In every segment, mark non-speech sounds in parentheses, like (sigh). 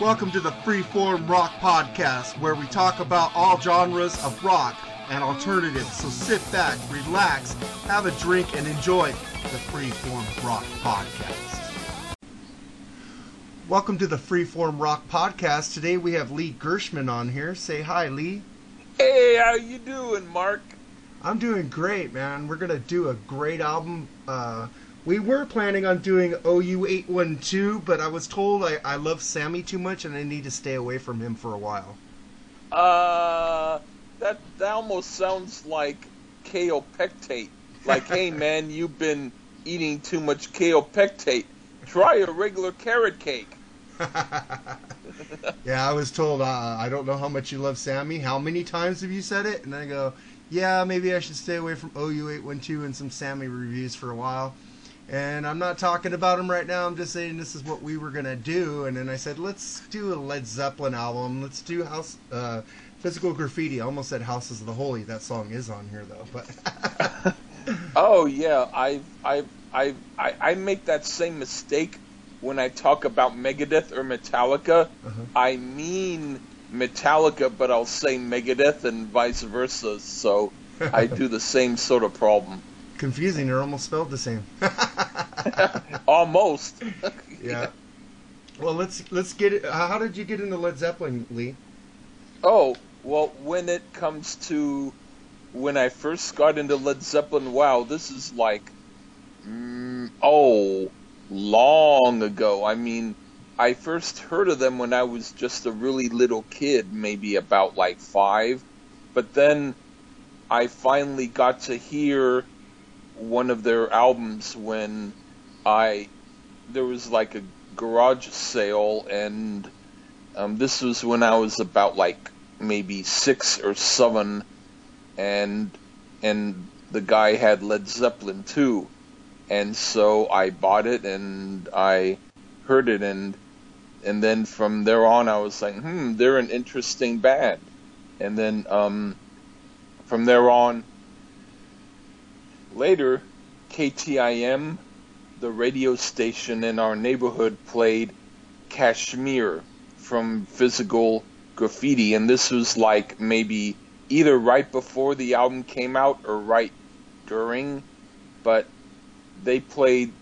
Welcome to the Freeform Rock Podcast, where we talk about all genres of rock and alternatives. So sit back, relax, have a drink, and enjoy the Freeform Rock Podcast. Welcome to the Freeform Rock Podcast. Today we have Lee Gershman on here. Say hi, Lee. Hey, how you doing, Mark? I'm doing great, man. We're gonna do a great album. Uh, we were planning on doing OU812, but I was told I, I love Sammy too much and I need to stay away from him for a while. Uh, that that almost sounds like kaopectate. Like, hey (laughs) man, you've been eating too much kaopectate. Try a regular carrot cake. (laughs) yeah, I was told uh, I don't know how much you love Sammy. How many times have you said it? And I go, yeah, maybe I should stay away from OU812 and some Sammy reviews for a while. And I'm not talking about them right now. I'm just saying this is what we were gonna do. And then I said, let's do a Led Zeppelin album. Let's do House uh, Physical Graffiti. I almost said Houses of the Holy. That song is on here though. But (laughs) oh yeah, I I I I make that same mistake when I talk about Megadeth or Metallica. Uh-huh. I mean Metallica, but I'll say Megadeth and vice versa. So I (laughs) do the same sort of problem confusing. They're almost spelled the same. (laughs) almost. (laughs) yeah. Well, let's let's get it. How did you get into Led Zeppelin, Lee? Oh, well, when it comes to when I first got into Led Zeppelin, wow, this is like mm, oh, long ago. I mean, I first heard of them when I was just a really little kid, maybe about like 5. But then I finally got to hear one of their albums when I there was like a garage sale and um, this was when I was about like maybe six or seven and and the guy had Led Zeppelin too. And so I bought it and I heard it and and then from there on I was like hmm they're an interesting band. And then um, from there on Later, KTIM, the radio station in our neighborhood, played Kashmir from Physical Graffiti, and this was like maybe either right before the album came out or right during, but they played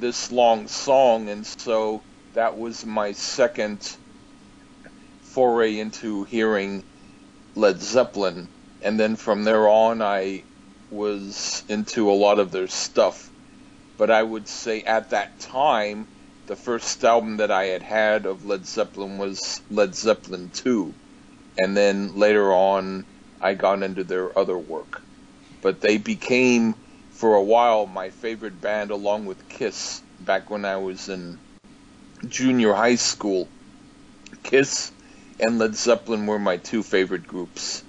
this long song, and so that was my second foray into hearing Led Zeppelin. And then from there on, I was into a lot of their stuff. But I would say at that time, the first album that I had had of Led Zeppelin was Led Zeppelin 2. And then later on, I got into their other work. But they became, for a while, my favorite band along with Kiss back when I was in junior high school. Kiss and Led Zeppelin were my two favorite groups.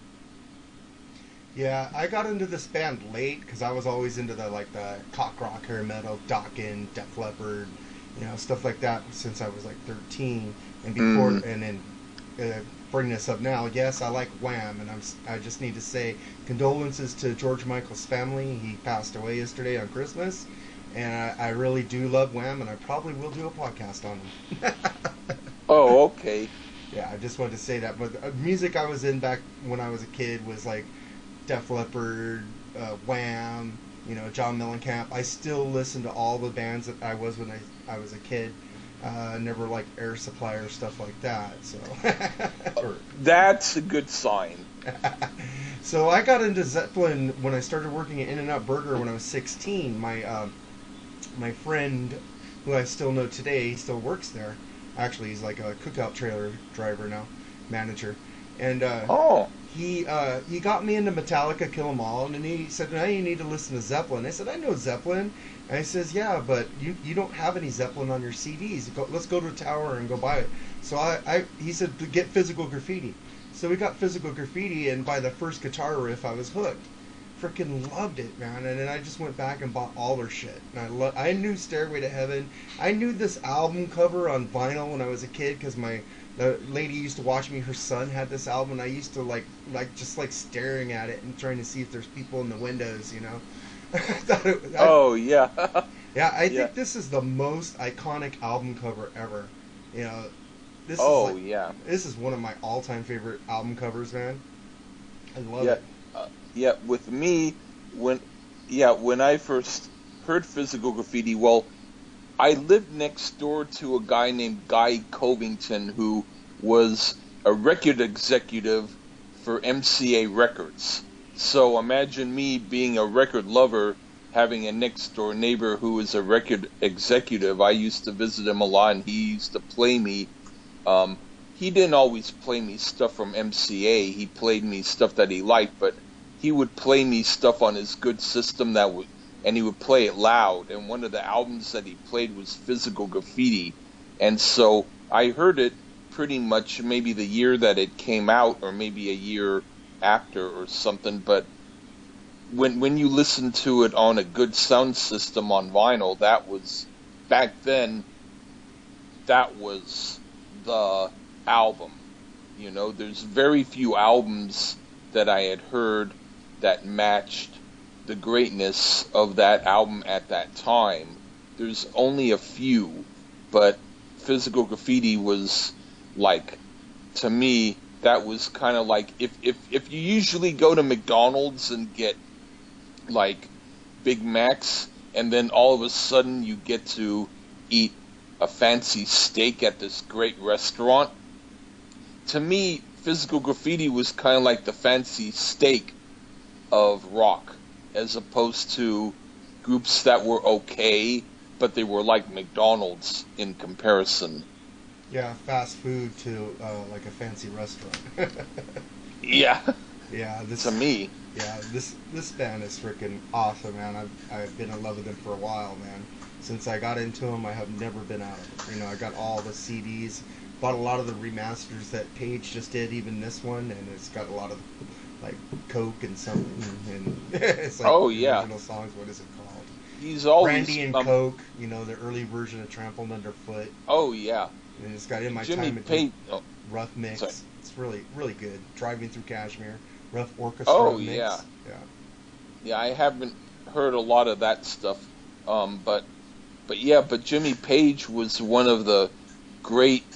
Yeah, I got into this band late because I was always into the like the cock rock, hair metal, Dokken, Def Leppard, you know, stuff like that since I was like 13. And before, mm. and then uh, bring this up now. Yes, I like Wham, and I'm I just need to say condolences to George Michael's family. He passed away yesterday on Christmas, and I, I really do love Wham, and I probably will do a podcast on him. (laughs) oh, okay. Yeah, I just wanted to say that. But the music I was in back when I was a kid was like Def Leppard, uh, Wham, you know, John Mellencamp. I still listen to all the bands that I was when I, I was a kid. Uh, never like Air Supply or stuff like that. So (laughs) or, that's a good sign. (laughs) so I got into Zeppelin when I started working at In-N-Out Burger when I was 16. My uh, my friend, who I still know today, he still works there. Actually, he's like a cookout trailer driver now, manager. And uh, oh, he uh, he got me into Metallica, Kill 'Em All, and he said, "Now you need to listen to Zeppelin." I said, "I know Zeppelin," and he says, "Yeah, but you you don't have any Zeppelin on your CDs. Go, let's go to a tower and go buy it." So I, I he said, "Get Physical Graffiti." So we got Physical Graffiti, and by the first guitar riff, I was hooked. Freaking loved it, man. And then I just went back and bought all their shit. And I lo- I knew Stairway to Heaven. I knew this album cover on vinyl when I was a kid because my the lady used to watch me. Her son had this album, and I used to like, like just like staring at it and trying to see if there's people in the windows. You know. (laughs) it, I, oh yeah. (laughs) yeah, I yeah. think this is the most iconic album cover ever. You know, This Oh is like, yeah, this is one of my all-time favorite album covers, man. I love Yeah. it. Uh, yeah. With me, when yeah, when I first heard physical graffiti, well, I lived next door to a guy named Guy Covington who was a record executive for MCA Records. So imagine me being a record lover having a next door neighbor who is a record executive. I used to visit him a lot and he used to play me. Um, he didn't always play me stuff from MCA. He played me stuff that he liked, but he would play me stuff on his good system that would, and he would play it loud. And one of the albums that he played was Physical Graffiti, and so I heard it pretty much maybe the year that it came out, or maybe a year after or something. But when when you listen to it on a good sound system on vinyl, that was back then. That was the album. You know, there's very few albums that I had heard that matched the greatness of that album at that time. There's only a few, but Physical Graffiti was like to me that was kind of like if if if you usually go to McDonald's and get like Big Macs and then all of a sudden you get to eat a fancy steak at this great restaurant. To me, physical graffiti was kind of like the fancy steak of rock, as opposed to groups that were okay, but they were like McDonald's in comparison. Yeah, fast food to uh, like a fancy restaurant. (laughs) Yeah, yeah, this to me. Yeah, this this band is freaking awesome, man. I've I've been in love with them for a while, man. Since I got into them, I have never been out of it. You know, I got all the CDs, bought a lot of the remasters that Page just did, even this one, and it's got a lot of like Coke and something, and (laughs) it's like Oh, yeah. original songs. What is it called? He's always Brandy and um, Coke. You know, the early version of Trampled Underfoot, Oh yeah, and it's got in my Jimmy time. It Page. Oh, rough mix. Sorry. It's really really good. Driving through Kashmir, rough orchestra Oh, mix. yeah. yeah. Yeah, I haven't heard a lot of that stuff, um, but but yeah, but Jimmy Page was one of the great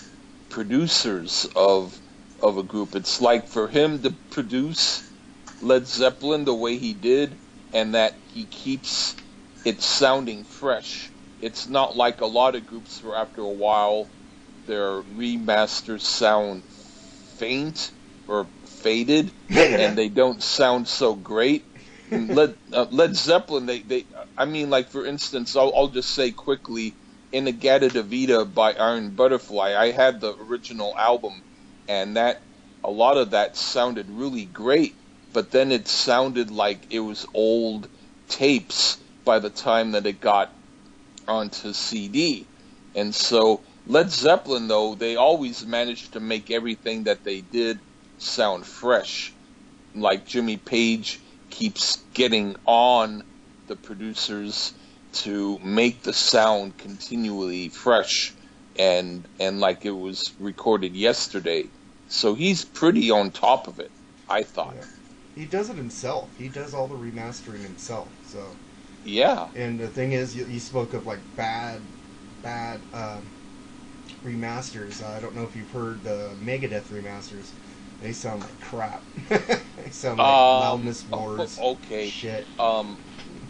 producers of of a group. It's like for him to produce Led Zeppelin the way he did, and that he keeps it sounding fresh. It's not like a lot of groups where after a while their remasters sound faint or faded and they don't sound so great. Led uh, Led Zeppelin, they they I mean like for instance, I'll I'll just say quickly, in In-A-Gadda-Da-Vida by Iron Butterfly. I had the original album, and that a lot of that sounded really great, but then it sounded like it was old tapes by the time that it got onto CD, and so Led Zeppelin though they always managed to make everything that they did sound fresh, like Jimmy Page keeps getting on the producers to make the sound continually fresh and and like it was recorded yesterday. So he's pretty on top of it, I thought. Yeah. He does it himself. He does all the remastering himself. So, Yeah. and the thing is, you, you spoke of like bad, bad um, remasters. I don't know if you've heard the Megadeth remasters. They sound like crap. (laughs) they sound like Um, loudness wars. okay. Shit. Um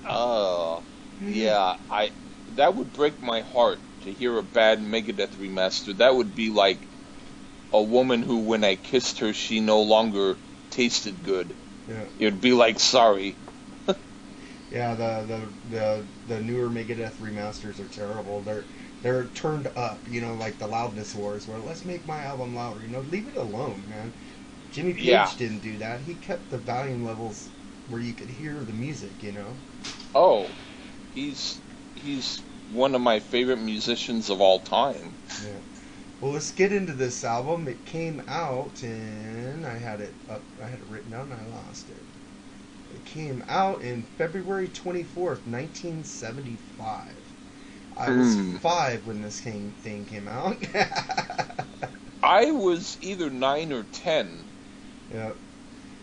uh yeah, I that would break my heart to hear a bad Megadeth remaster. That would be like a woman who when I kissed her she no longer tasted good. Yeah. It would be like sorry. (laughs) Yeah, the, the the the newer Megadeth remasters are terrible. They're they're turned up, you know, like the loudness wars, where let's make my album louder. You know, leave it alone, man. Jimmy Page Yeah. didn't do that. He kept the volume levels where you could hear the music. You know. Oh, he's he's one of my favorite musicians of all time. Yeah. Well, let's get into this album. It came out in I had it up. I had it written down. and I lost it. It came out in February twenty fourth, nineteen seventy five. I was Hmm. five when this came, thing came out. (laughs) I was either nine or ten. yeah.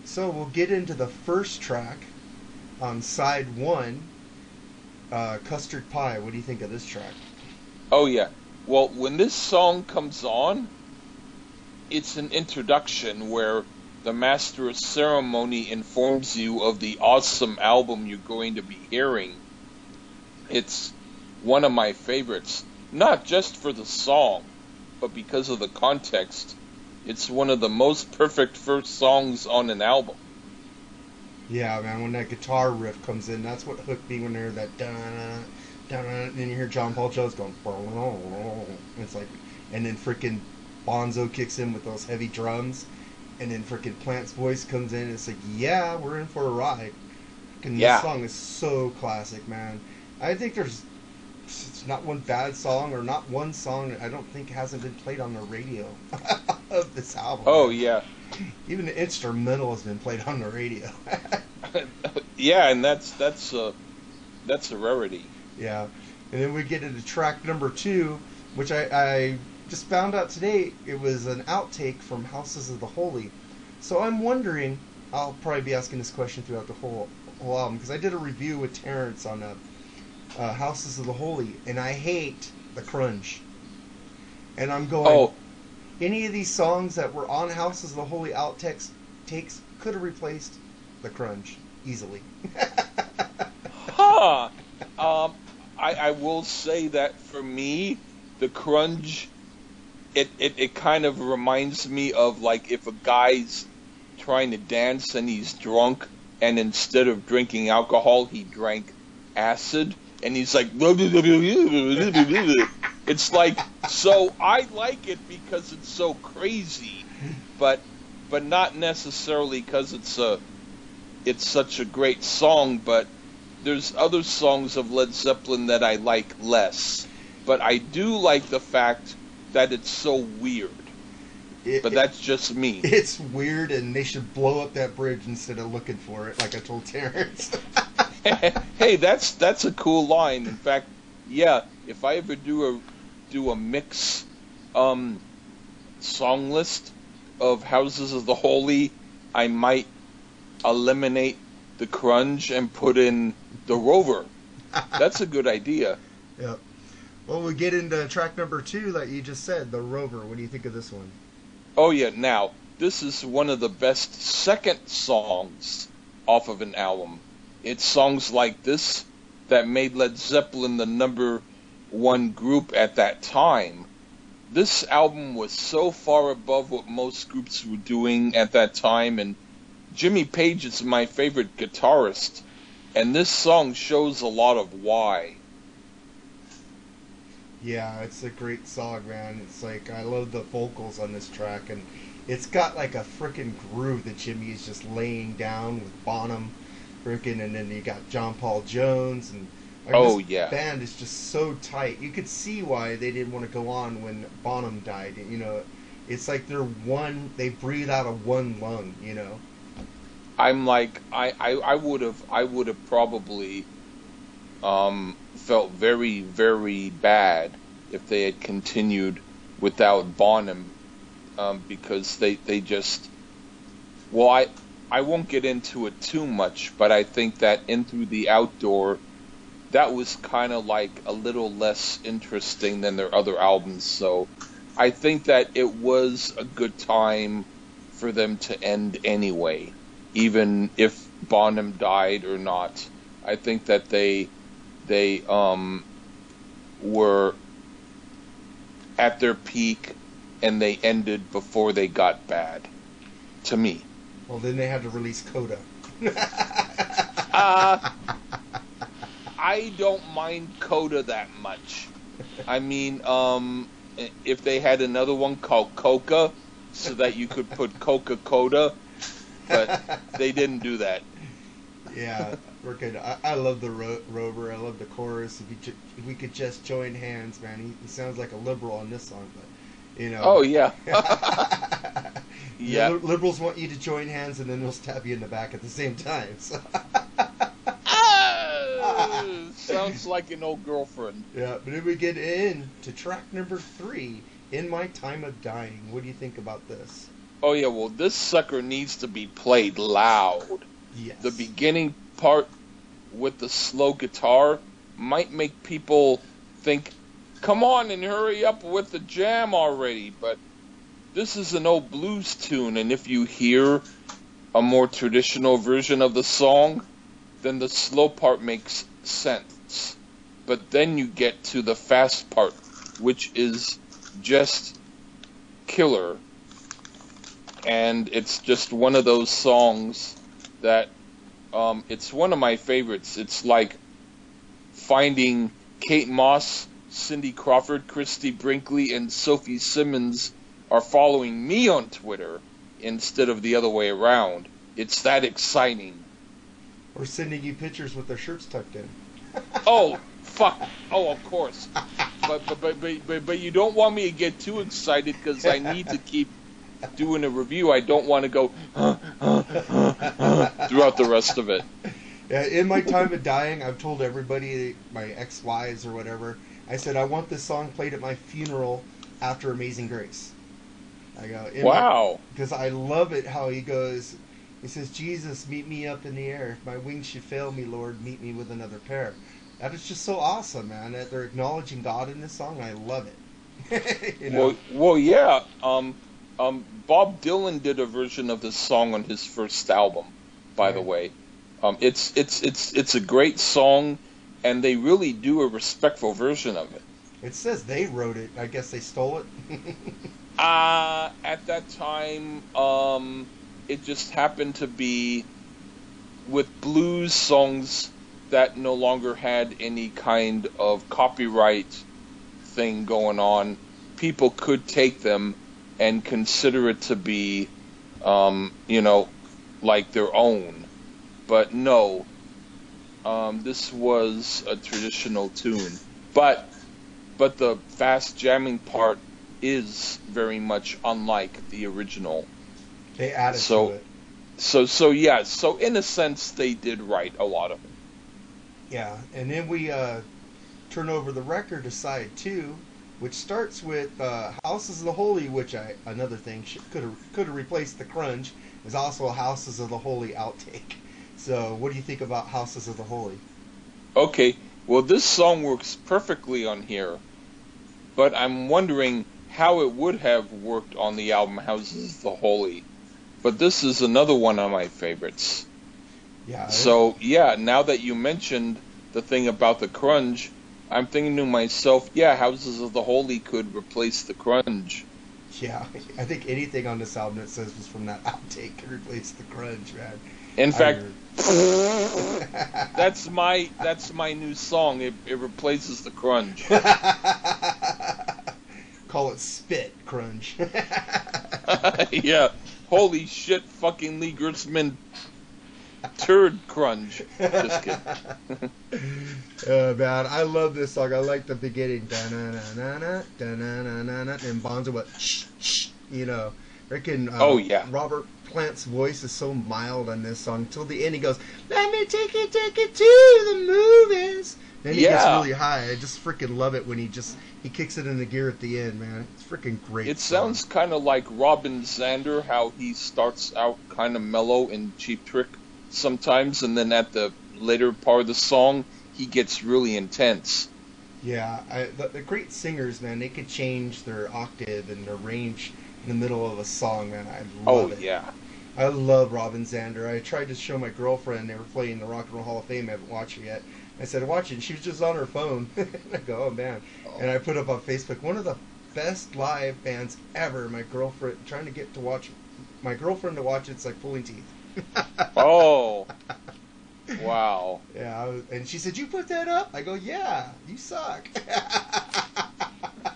So we'll get into the first track on side one. Uh, Custard Pie. What do you think of this track? Oh yeah. Well, when this song comes on, it's an introduction where the master of ceremony informs you of the awesome album you're going to be hearing. It's one of my favorites, not just for the song, but because of the context. It's one of the most perfect first songs on an album. Yeah, man, when that guitar riff comes in, that's what hooked me when they're that dun dun and then you hear John Paul Jones going it's like and then freaking Bonzo kicks in with those heavy drums and then freaking Plant's voice comes in and it's like, yeah, we're in for a ride. And Yeah. this song is so classic, man. I think there's it's not one bad song or not one song that I don't think hasn't been played on the radio (laughs) of this album. Oh yeah. Even the instrumental has been played on the radio. (laughs) (laughs) yeah, and that's that's a that's a rarity. Yeah, and then we get into track number two, which I, I just found out today. It was an outtake from Houses of the Holy. So I'm wondering. I'll probably be asking this question throughout the whole whole album because I did a review with Terrence on uh, uh, Houses of the Holy, and I hate the crunge. And I'm going. Oh, Any of these songs that were on Houses of the Holy outtakes takes could have replaced the crunge easily. (laughs) huh. Um, I, I will say that for me, the crunge, it, it, it kind of reminds me of like if a guy's trying to dance and he's drunk, and instead of drinking alcohol, he drank acid, and he's like, (laughs) it's like, so I like it because it's so crazy, but but not necessarily because it's a it's such a great song, but there's other songs of Led Zeppelin that I like less. But I do like the fact that it's so weird. It- But it- that's just me. It's weird, and they should blow up that bridge instead of looking for it, like I told Terrence. (laughs) hey, that's that's a cool line. In fact, yeah, if I ever do a do a mix um song list of Houses of the Holy, I might eliminate the crunge and put in the Rover. That's a good idea. (laughs) yep. Well, we get into track number two that you just said, the Rover. What do you think of this one? Oh yeah, now this is one of the best second songs off of an album. It's songs like this that made Led Zeppelin the number one group at that time. This album was so far above what most groups were doing at that time, and Jimmy Page is my favorite guitarist, and this song shows a lot of why. Yeah, it's a great song, man. It's like I love the vocals on this track, and it's got like a freaking groove that Jimmy is just laying down with Bonham, freaking, and then you got John Paul Jones, and like, Oh, this yeah. band is just so tight. You could see why they didn't want to go on when Bonham died. You know, it's like they're one. They breathe out of one lung. You know. I'm like I I, would have I would have probably um, felt very very bad if they had continued without Bonham um, because they they just well I I won't get into it too much but I think that in through the outdoor that was kind of like a little less interesting than their other albums so I think that it was a good time for them to end anyway even if Bonham died or not. I think that they they um were at their peak and they ended before they got bad. To me. Well, then they had to release Coda. (laughs) Uh I don't mind Coda that much. I mean, um if they had another one called Coca so that you could put Coca Coda, but (laughs) they didn't do that. yeah, we're good. I, I love the ro- Rover. I love the chorus. If, you ju- if we could just join hands, man. He, he sounds like a liberal on this song, but you know. Oh yeah. (laughs) yeah. Yeah. Liberals want you to join hands, and then they'll stab you in the back at the same time. So. Ah, (laughs) sounds like an old girlfriend. yeah, but then we get in to track number three, "In My Time of Dying." What do you think about this? Oh yeah, well this sucker needs to be played loud. Yes. The beginning part with the slow guitar might make people think, "Come on and hurry up with the jam already," but this is an old blues tune, and if you hear a more traditional version of the song, then the slow part makes sense. But then you get to the fast part, which is just killer. And it's just one of those songs that um, it's one of my favorites. It's like finding Kate Moss, Cindy Crawford, Christie Brinkley, and Sophie Simmons are following me on Twitter instead of the other way around. It's that exciting. Or sending you pictures with their shirts tucked in. (laughs) oh, fuck. Oh, of course. But, but, but, but, but, but you don't want me to get too excited because I need to keep doing a review. I don't want to go throughout the rest of it. Yeah, in my time of dying, I've told everybody, my ex-wives or whatever, I said I want this song played at my funeral after Amazing Grace. I go, wow, because I love it how he goes. He says, "Jesus, meet me up in the air. If my wings should fail me, Lord, meet me with another pair." That is just so awesome, man. That they're acknowledging God in this song. I love it. (laughs) you know? Well, well, yeah. Um, um, Bob Dylan did a version of this song on his first album, by right. the way. Um, it's it's it's it's a great song, and they really do a respectful version of it. It says they wrote it. I guess they stole it. (laughs) uh at that time, um, it just happened to be with blues songs that no longer had any kind of copyright thing going on. People could take them and consider it to be, um, you know, like their own. But no, um, this was a traditional tune. But but the fast jamming part is very much unlike the original. They added so, to it. So so yeah, so in a sense they did write a lot of it. Yeah, and then we uh, turn over the record to side two, which starts with uh, Houses of the Holy, which I another thing could have could have replaced the crunge is also a Houses of the Holy outtake. So, what do you think about Houses of the Holy? Okay, well, this song works perfectly on here, but I'm wondering how it would have worked on the album Houses of the Holy. But this is another one of my favorites. Yeah. So yeah, now that you mentioned the thing about the crunge, I'm thinking to myself, yeah, Houses of the Holy could replace the crunge. Yeah, (laughs) I think anything on this album that says was from that outtake could replace the crunge, man. In fact, (laughs) that's my that's my new song. It, it replaces the crunge. (laughs) Call it spit crunge. yeah. Holy shit, fucking Lee Gertzman turd crunch. Just kidding. uh, (laughs) man, I love this song. I like the beginning. Da-na-na-na-na, da-na-na-na-na, And Bonzo what? Shh, shh, you know. Freaking, uh, oh yeah. Robert Plant's voice is so mild on this song. Till the end, he goes, "Let me take you, take you to the movies." Then he yeah. gets really high. I just freaking love it when he just he kicks it in the gear at the end, man. It's freaking great. It song. sounds kind of like Robin Zander, how he starts out kind of mellow and Cheap Trick sometimes, and then at the later part of the song, he gets really intense. Yeah, I, the, the, great singers, man, they could change their octave and their range in the middle of a song, man. I love oh, it. yeah. I love Robin Zander. I tried to show my girlfriend they were playing the Rock and Roll Hall of Fame. I haven't watched it yet. I said, watch it. And she was just on her phone. (laughs) I go, oh, man. Oh. And I put up on Facebook, one of the best live bands ever. My girlfriend, trying to get to watch, my girlfriend to watch it's like pulling teeth. (laughs) oh. Wow. Yeah, was, and she said, "You put that up?" I go, "Yeah, you suck." (laughs)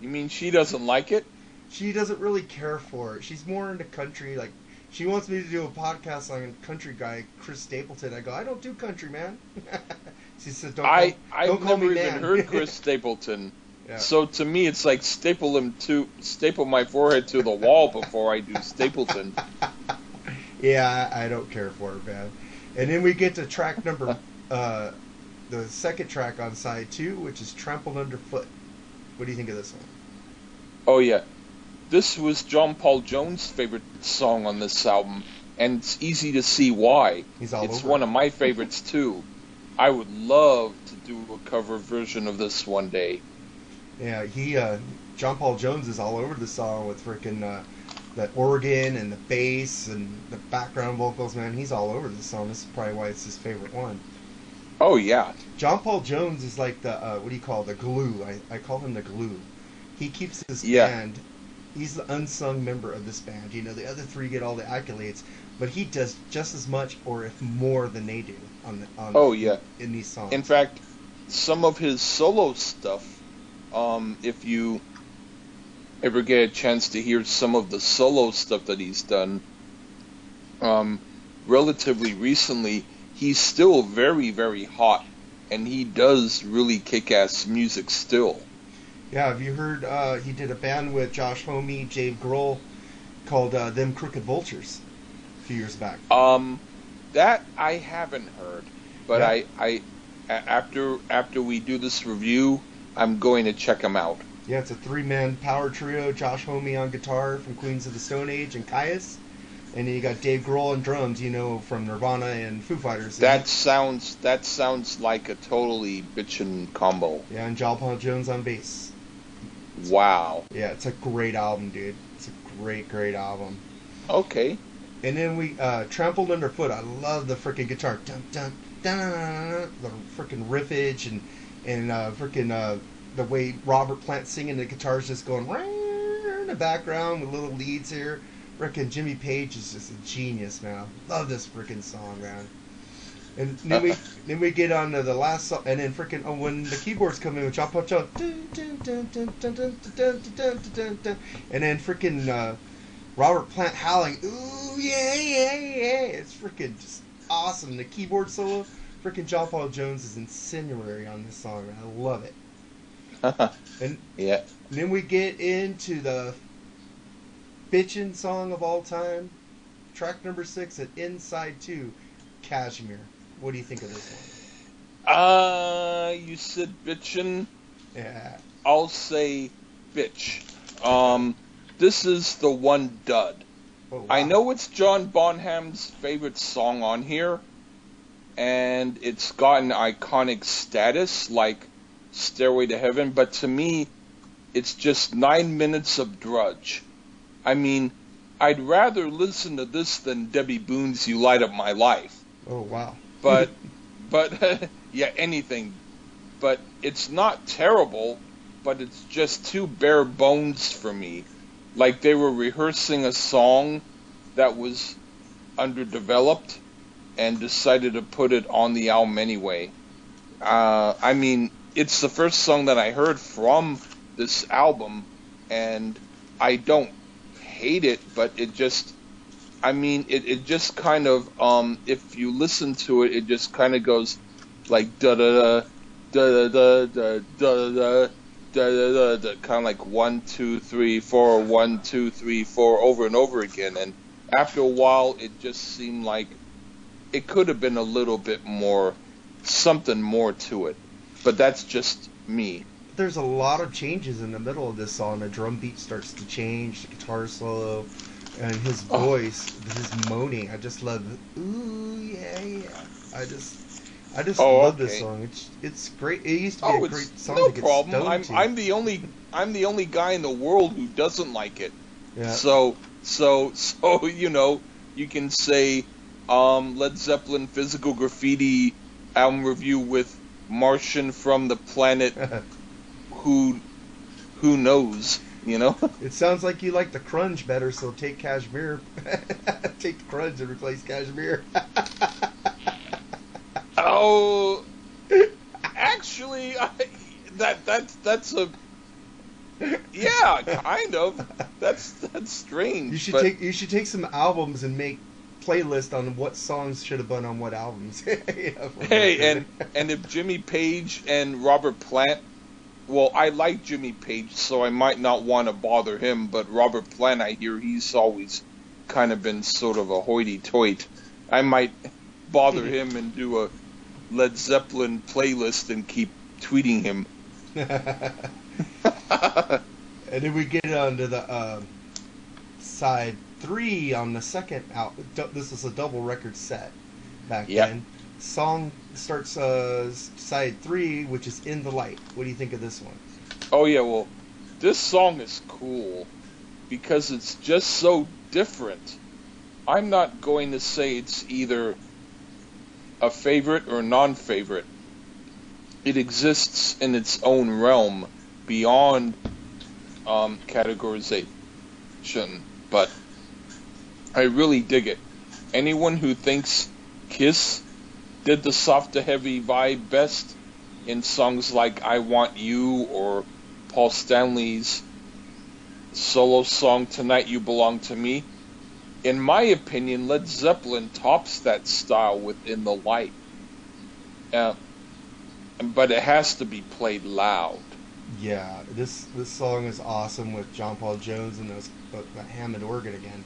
you mean she doesn't like it? She doesn't really care for it. She's more into country. Like she wants me to do a podcast on a country guy, Chris Stapleton. I go, "I don't do country, man." (laughs) she said, "Don't." I call, I've don't never even man. heard Chris Stapleton. Yeah. So to me, it's like staple him to staple my forehead to the wall before I do Stapleton. Yeah, I, I don't care for it, man. And then we get to track number, uh, the second track on side two, which is "Trampled Underfoot." What do you think of this one? Oh yeah, this was John Paul Jones' favorite song on this album, and it's easy to see why. He's all it's over. one of my favorites too. I would love to do a cover version of this one day. Yeah, he uh, John Paul Jones is all over the song with freaking uh, the organ and the bass and the background vocals. Man, he's all over this song. This is probably why it's his favorite one. Oh yeah. John Paul Jones is like the uh, what do you call it? the glue? I, I call him the glue. He keeps this Yeah. band. He's the unsung member of this band. You know, the other three get all the accolades, but he does just as much, or if more, than they do on the on. Oh yeah. in these songs. In fact, some of his solo stuff, um, if you ever get a chance to hear some of the solo stuff that he's done, um, relatively recently, he's still very, very hot, and he does really kick-ass music still. Yeah, have you heard? Uh, he did a band with Josh Homme, Dave Grohl, called uh, "Them Crooked Vultures" a few years back. Um, that I haven't heard, but Yeah. I, I, after after we do this review, I'm going to check him out. Yeah, it's a three-man power trio. Josh Homme on guitar from Queens of the Stone Age and Kyuss, and then you got Dave Grohl on drums. You know from Nirvana and Foo Fighters. That sounds that sounds like a totally bitchin' combo. yeah, and John Paul Jones on bass. Wow. Yeah, it's a great album, dude. It's a great, great album. Okay. And then we uh, trampled underfoot. I love the freaking guitar, dun dun dun, the freaking riffage and and uh, freaking uh, the way Robert Plant singing, the guitar is just going in the background with little leads here. Frickin' Jimmy Page is just a genius, man. Love this freaking song, man. And then we then we get on to the last song, and then freaking oh, when the keyboards come in, with I'll put and then freaking uh, Robert Plant howling, ooh yeah yeah yeah, it's freaking just awesome. The keyboard solo, freaking John Paul Jones is incendiary on this song, man. I love it. And (laughs) yeah. then we get into the bitchin' song of all time, track number six at Inside Two, Kashmir. What do you think of this one? Uh, you said bitchin'. Yeah. I'll say bitch. Um, this is the one dud. Oh, wow. I know it's John Bonham's favorite song on here, and it's gotten iconic status like Stairway to Heaven, but to me, it's just nine minutes of drudge. I mean, I'd rather listen to this than Debbie Boone's You Light Up My Life. Oh wow. But, (laughs) but, (laughs) yeah, anything. But it's not terrible, but it's just too bare bones for me. Like they were rehearsing a song that was underdeveloped and decided to put it on the album anyway. Uh, I mean, it's the first song that I heard from this album, and I don't hate it, but it just, I mean, it, it just kind of, um, if you listen to it, it just kind of goes like da da da da da da da da da da da kind of like one two three four one two three four over and over again. And after a while it just seemed like it could have been a little bit more something more to it but that's just me There's a lot of changes in the middle of this song. The drum beat starts to change, the guitar solo, and his Oh. voice, his moaning. I just love. Ooh yeah yeah. I just. I just Oh, love this song. It's it's great. It used to be oh a great song no to get problem i'm to. i'm the only i'm the only guy in the world who doesn't like it yeah. So, so, so, you know, you can say um, Led Zeppelin Physical Graffiti album review with Martian from the planet (laughs) who who knows, you know? (laughs) it sounds like you like the crunge better, so take Kashmir. (laughs) take the crunge and replace Kashmir. oh, actually, I, that that's that's a yeah, kind of. That's that's strange. You should but- take you should take some albums and make playlist on what songs should have been on what albums. (laughs) You know, Hey, and and if Jimmy Page and Robert Plant, well, I like Jimmy Page, so I might not want to bother him. But Robert Plant, I hear he's always kind of been sort of a hoity-toity. I might bother him and do a Led Zeppelin playlist and keep tweeting him. (laughs) (laughs) and then we get on to the um, side three on the second out. This is a double record set back Yep. then. Song starts uh, side three, which is "In the Light." What do you think of this one? Oh yeah, well, this song is cool because it's just so different. I'm not going to say it's either a favorite or non-favorite. It exists in its own realm beyond um, categorization, but I really dig it. Anyone who thinks Kiss did the soft to heavy vibe best in songs like I Want You or Paul Stanley's solo song Tonight You Belong to Me, in my opinion, Led Zeppelin tops that style within the light. Uh, but it has to be played loud. Yeah, this this song is awesome with John Paul Jones and those Hammond organ again.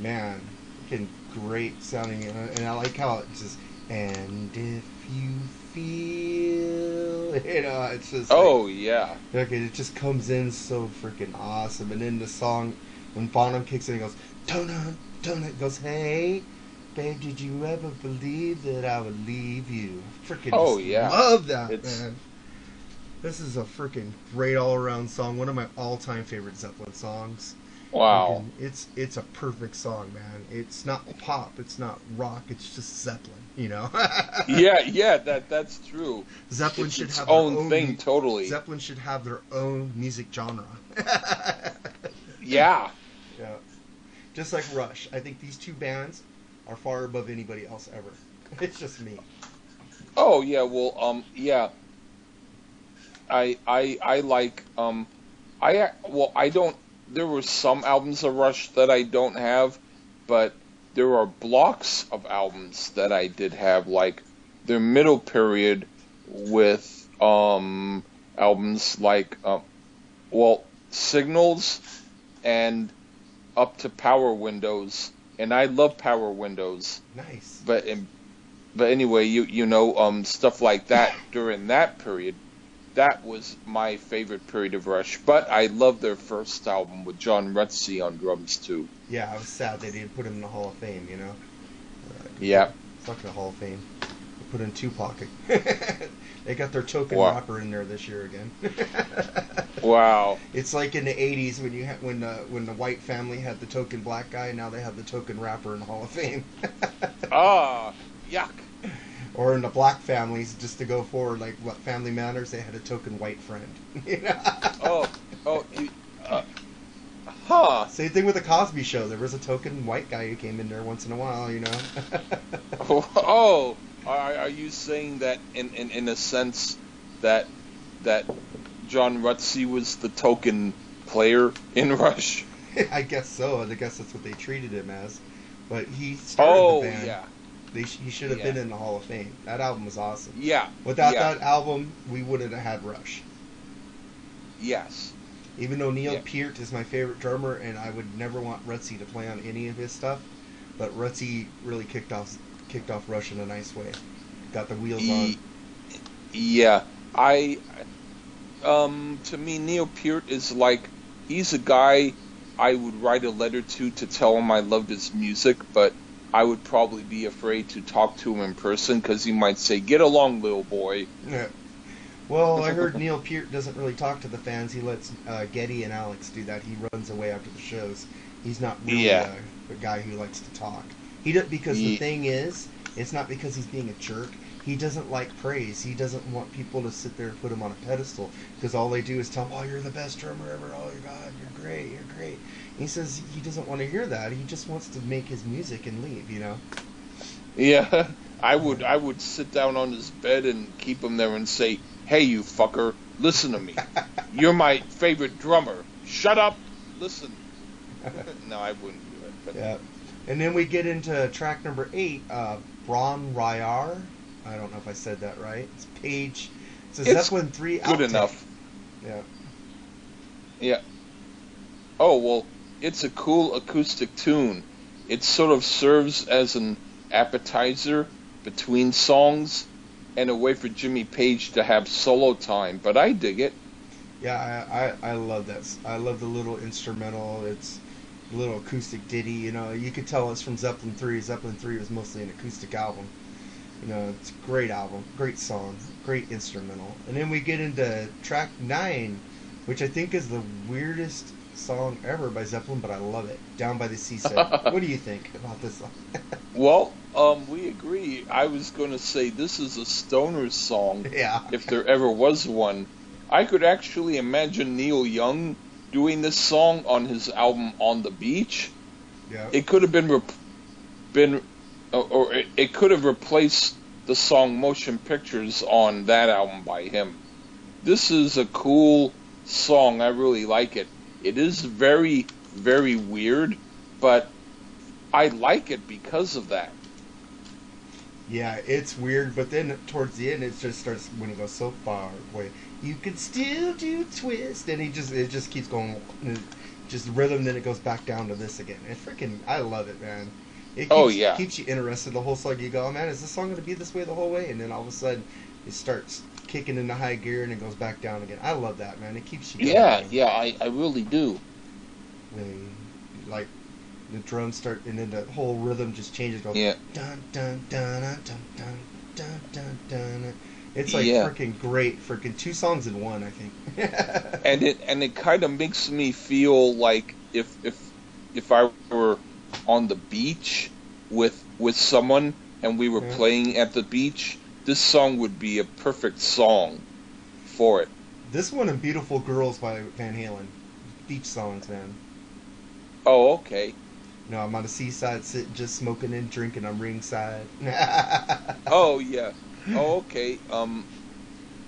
Man, freaking great sounding, and I like how it just and if you feel, (laughs) you know, it's just oh like, yeah, like it just comes in so freaking awesome, and then the song when Bonham kicks in, he goes, "Don't don't goes, hey." Babe, did you ever believe that I would leave you? Freaking oh yeah, love that it's, man. This is a freaking great all-around song. One of my all-time favorite Zeppelin songs. Wow. It's it's a perfect song, man. It's not pop, it's not rock, it's just Zeppelin, you know. (laughs) yeah, yeah, that that's true. Zeppelin it's should its have own, their own thing totally. Zeppelin should have their own music genre. (laughs) yeah. Yeah. Just like Rush. I think these two bands are far above anybody else ever. (laughs) It's just me. Oh yeah, well, um, yeah. I I I like um, I well I don't. There were some albums of Rush that I don't have, but there are blocks of albums that I did have, like their middle period with um albums like um, well Signals and up to Power Windows, and I love Power Windows. Nice. But in, but anyway, you you know um stuff like that during that period, that was my favorite period of Rush. But I love their first album with John Rutsey on drums too. Yeah, I was sad they didn't put him in the Hall of Fame. You know. Uh, Yeah. Fuck the Hall of Fame. They put in Tupac. (laughs) they got their token Wow. rapper in there this year again. (laughs) Wow. It's like in the '80s when you ha- when the when the white family had the token black guy. Now they have the token rapper in the Hall of Fame. (laughs) Ah, yuck. Or in the black families, just to go forward, like what Family Matters, they had a token white friend. You (laughs) know? Oh, oh, you, uh, huh. Same thing with the Cosby Show. There was a token white guy who came in there once in a while. You know. (laughs) Oh, are, are you saying that in, in, in a sense that that John Rutsey was the token player in Rush? (laughs) I guess so. I guess that's what they treated him as. But he started Oh, the band. yeah. They sh- he should have Yeah. been in the Hall of Fame. That album was awesome. Yeah. Without yeah. that album, we wouldn't have had Rush. Yes. Even though Neil Yeah. Peart is my favorite drummer, and I would never want Rutsey to play on any of his stuff, but Rutsey really kicked off kicked off Rush in a nice way. Got the wheels E- on. yeah. I um to me Neil Peart is like he's a guy I would write a letter to to tell him I loved his music, but I would probably be afraid to talk to him in person because he might say, "Get along, little boy." Yeah. Well, I heard (laughs) Neil Peart doesn't really talk to the fans. He lets uh, Geddy and Alex do that. He runs away after the shows. He's not really Yeah. a, a guy who likes to talk. He does, because the thing is, it's not because he's being a jerk. He doesn't like praise. He doesn't want people to sit there and put him on a pedestal because all they do is tell him, "Oh, you're the best drummer ever. Oh, your God, you're great. You're great." He says he doesn't want to hear that. He just wants to make his music and leave. You know. Yeah, (laughs) I would I would sit down on his bed and keep him there and say, "Hey, you fucker, listen to me. (laughs) You're my favorite drummer. Shut up, listen." (laughs) no, I wouldn't do it. But Yeah. And then we get into track number eight, uh, Bron-Yr-Aur. I don't know if I said that right. It's page. It's a It's Zeppelin 3 good outtake. enough. Yeah. Yeah. Oh well, it's a cool acoustic tune. It sort of serves as an appetizer between songs and a way for Jimmy Page to have solo time. But I dig it. Yeah, I, I, I love that. I love the little instrumental. It's a little acoustic ditty. You know, you could tell it's from Zeppelin 3. Zeppelin 3 was mostly an acoustic album. You know, it's a great album, great song, great instrumental. And then we get into track nine which I think is the weirdest song ever by Zeppelin, but I love it. Down by the Seaside. (laughs) what do you think about this song? (laughs) Well, um, we agree. I was going to say this is a stoner song, (laughs) yeah. if there ever was one. I could actually imagine Neil Young doing this song on his album On the Beach. Yeah. It could have been rep- been, or, it, it could have replaced the song Motion Pictures on that album by him. This is a cool song. I really like it. It is very, very weird, but I like it because of that. Yeah, it's weird, but then towards the end, it just starts when it goes so far away. You can still do twist, and he just it just keeps going, just rhythm. Then it goes back down to this again. And freaking, I love it, man. It oh, keeps, Oh, yeah. keeps you interested the whole song. You go, oh, man, is this song gonna be this way the whole way? And then all of a sudden, it starts kicking into high gear and it goes back down again. I love that, man. It keeps you. Going. Yeah, yeah, I, I really do. Like the drums start and then the whole rhythm just changes. Goes, yeah. Dun dun dun dun dun dun dun dun. It's like yeah. freaking great, freaking two songs in one, I think. (laughs) and it and it kind of makes me feel like if if if I were on the beach with with someone and we were yeah. playing at the beach this song would be a perfect song for it. this one and "Beautiful Girls" by Van Halen, beach songs, man. Oh, okay. You know, I'm on the seaside, sitting, just smoking and drinking. I'm ringside. (laughs) Oh yeah. Oh okay. Um,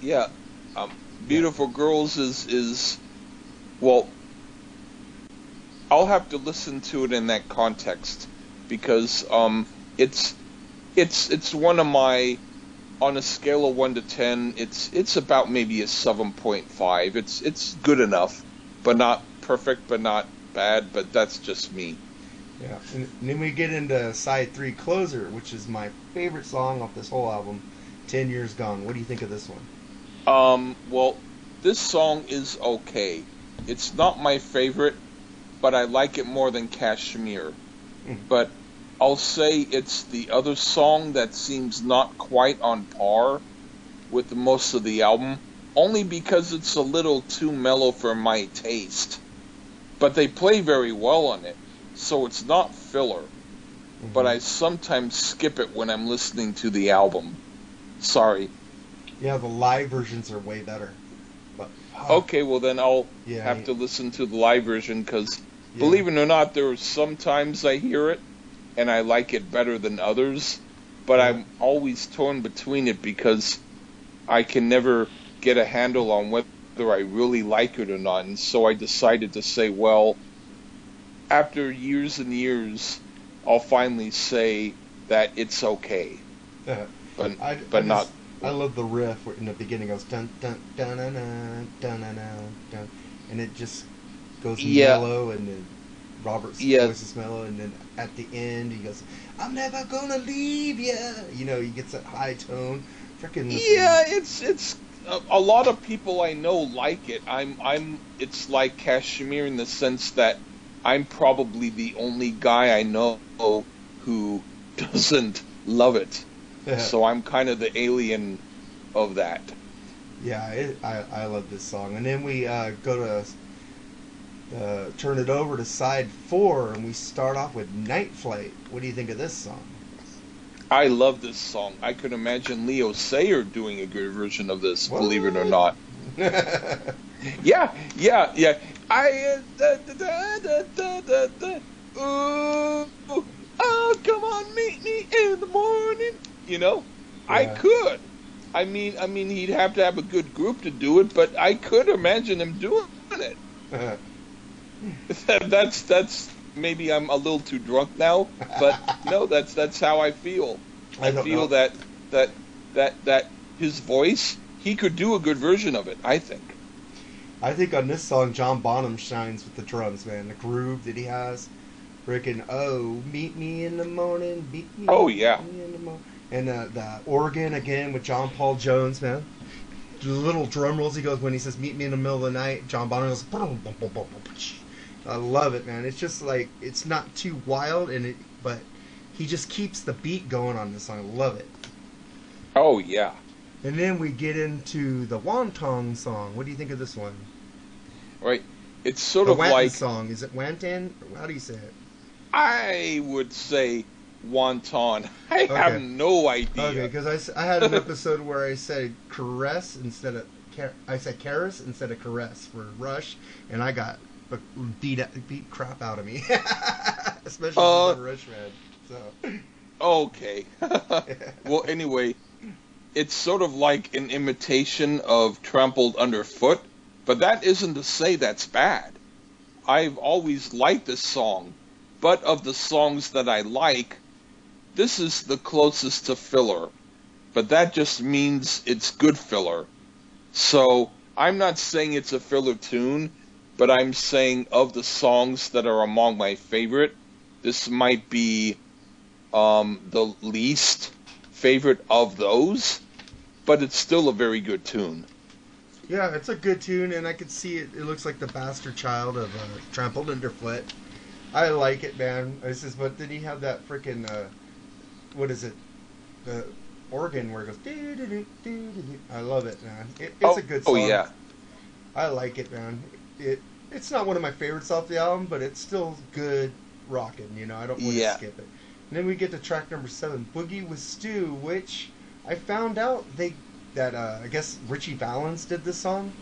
yeah. Um, Beautiful Girls is is well. I'll have to listen to it in that context because um, it's it's it's one of my on a scale of one to ten. It's it's about maybe a seven point five. It's it's good enough, but not perfect, but not bad. But that's just me. Yeah, and, then we get into side three, "Closer," which is my favorite song off this whole album. Ten years gone. What do you think of this one? Um, well, this song is okay. It's not my favorite, but I like it more than Kashmir. Mhm. But I'll say it's the other song that seems not quite on par with the most of the album, only because it's a little too mellow for my taste. But they play very well on it, so it's not filler. Mm-hmm. But I sometimes skip it when I'm listening to the album. Sorry. yeah, the live versions are way better. But oh, Okay, well then I'll Yeah, have I- to listen to the live version because, yeah. believe it or not, there are sometimes I hear it and I like it better than others, but I'm always torn between it because I can never get a handle on whether I really like it or not. And so I decided to say, well, after years and years, I'll finally say that it's okay. But, I, but I just. I love the riff in the beginning. It goes dun dun dun dun dun dun dun, and it just goes yeah. mellow and Robert's Yeah. voice is mellow and then at the end he goes I'm never gonna leave ya you know he gets that high tone freaking Yeah, it's it's a, a lot of people I know like it. I'm I'm it's like Kashmir in the sense that I'm probably the only guy I know who doesn't love it. So I'm kind of the alien of that. yeah it, I I love this song and then we uh, go to uh, turn it over to side four and we start off with Night Flight what do you think of this song I love this song. I could imagine Leo Sayer doing a good version of this, believe it or not. (laughs) Yeah, yeah, yeah. I uh, da, da, da, ooh, oh, come on, meet me in the morning. You know, I could. I mean, I mean, he'd have to have a good group to do it, but I could imagine him doing it. (laughs) that's that's maybe I'm a little too drunk now, but no, that's that's how I feel. I I, feel know. that that that that his voice, he could do a good version of it. I think. I think on this song, John Bonham shines with the drums, man. The groove that he has, freaking oh, meet me in the morning, beat me. Oh, meet yeah. me in the mo-" And uh, the organ again with John Paul Jones, man. The little drum rolls he goes when he says "meet me in the middle of the night." John Bonham goes. I love it, man. It's just like it's not too wild, and it, but he just keeps the beat going on this song. I love it. Oh yeah. And then we get into the Wonton song. What do you think of this one? right? It's sort The of Wanton like song. Is it Wantan? How do you say it? I would say wonton. (laughs) I have no idea. Okay, because I had an episode where I said caress instead of I said caress instead of caress for Rush, and I got beat beat crap out of me, (laughs) especially Uh, Rush fan. So Okay. (laughs) well, anyway, it's sort of like an imitation of Trampled Underfoot, but that isn't to say that's bad. I've always liked this song, but of the songs that I like, this is the closest to filler. But that just means it's good filler. So I'm not saying it's a filler tune, but I'm saying of the songs that are among my favorite, this might be um, the least favorite of those, but it's still a very good tune. yeah, it's a good tune, and I can see it. It looks like the bastard child of uh, Trampled Underfoot. I like it, man. I says, but did he have that freaking uh, what is it? The organ where it goes. doo-doo-doo, doo-doo-doo. I love it, man. It, it's oh, a good song. oh song. yeah, I like it, man. It it's not one of my favorites off the album, but it's still good rocking. You know, I don't want to skip it. And then we get to track number seven, "Boogie with Stu," which I found out they that uh, I guess Ritchie Valens did this song.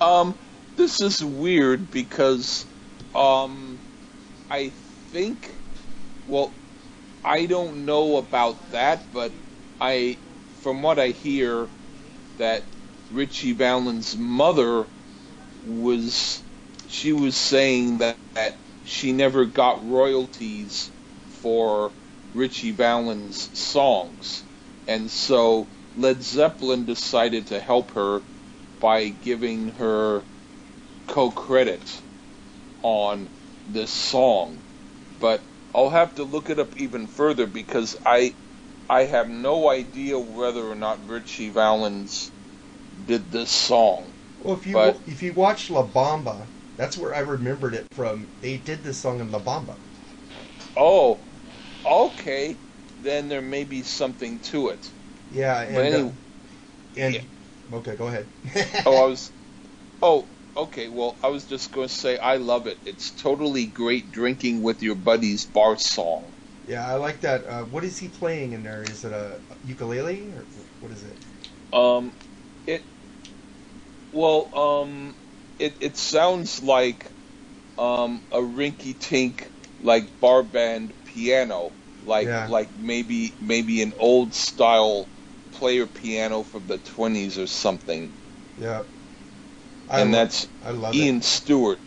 Um, this is weird because, um, I think, well, I don't know about that, but I, from what I hear, that Ritchie Valens' mother was, she was saying that, that she never got royalties for Ritchie Valens' songs, and so Led Zeppelin decided to help her by giving her co-credit on this song. But I'll have to look it up even further because I I have no idea whether or not Ritchie Valens did this song. Well, if you But- if you watch La Bamba, that's where I remembered it from. They did this song in La Bamba. Oh, okay. Then there may be something to it. Yeah, and But uh, and yeah. okay, go ahead. Oh, I (laughs) was. Oh, okay. Well, I was just going to say I love it. It's totally great drinking with your buddies bar song. yeah, I like that. Uh, what is he playing in there? Is it a ukulele or what is it? Um, it. Well, um, it it sounds like um a rinky-tink like bar band piano, like Yeah. like maybe maybe an old style player piano from the twenties or something. Yeah, I and that's I love Ian it. Stewart,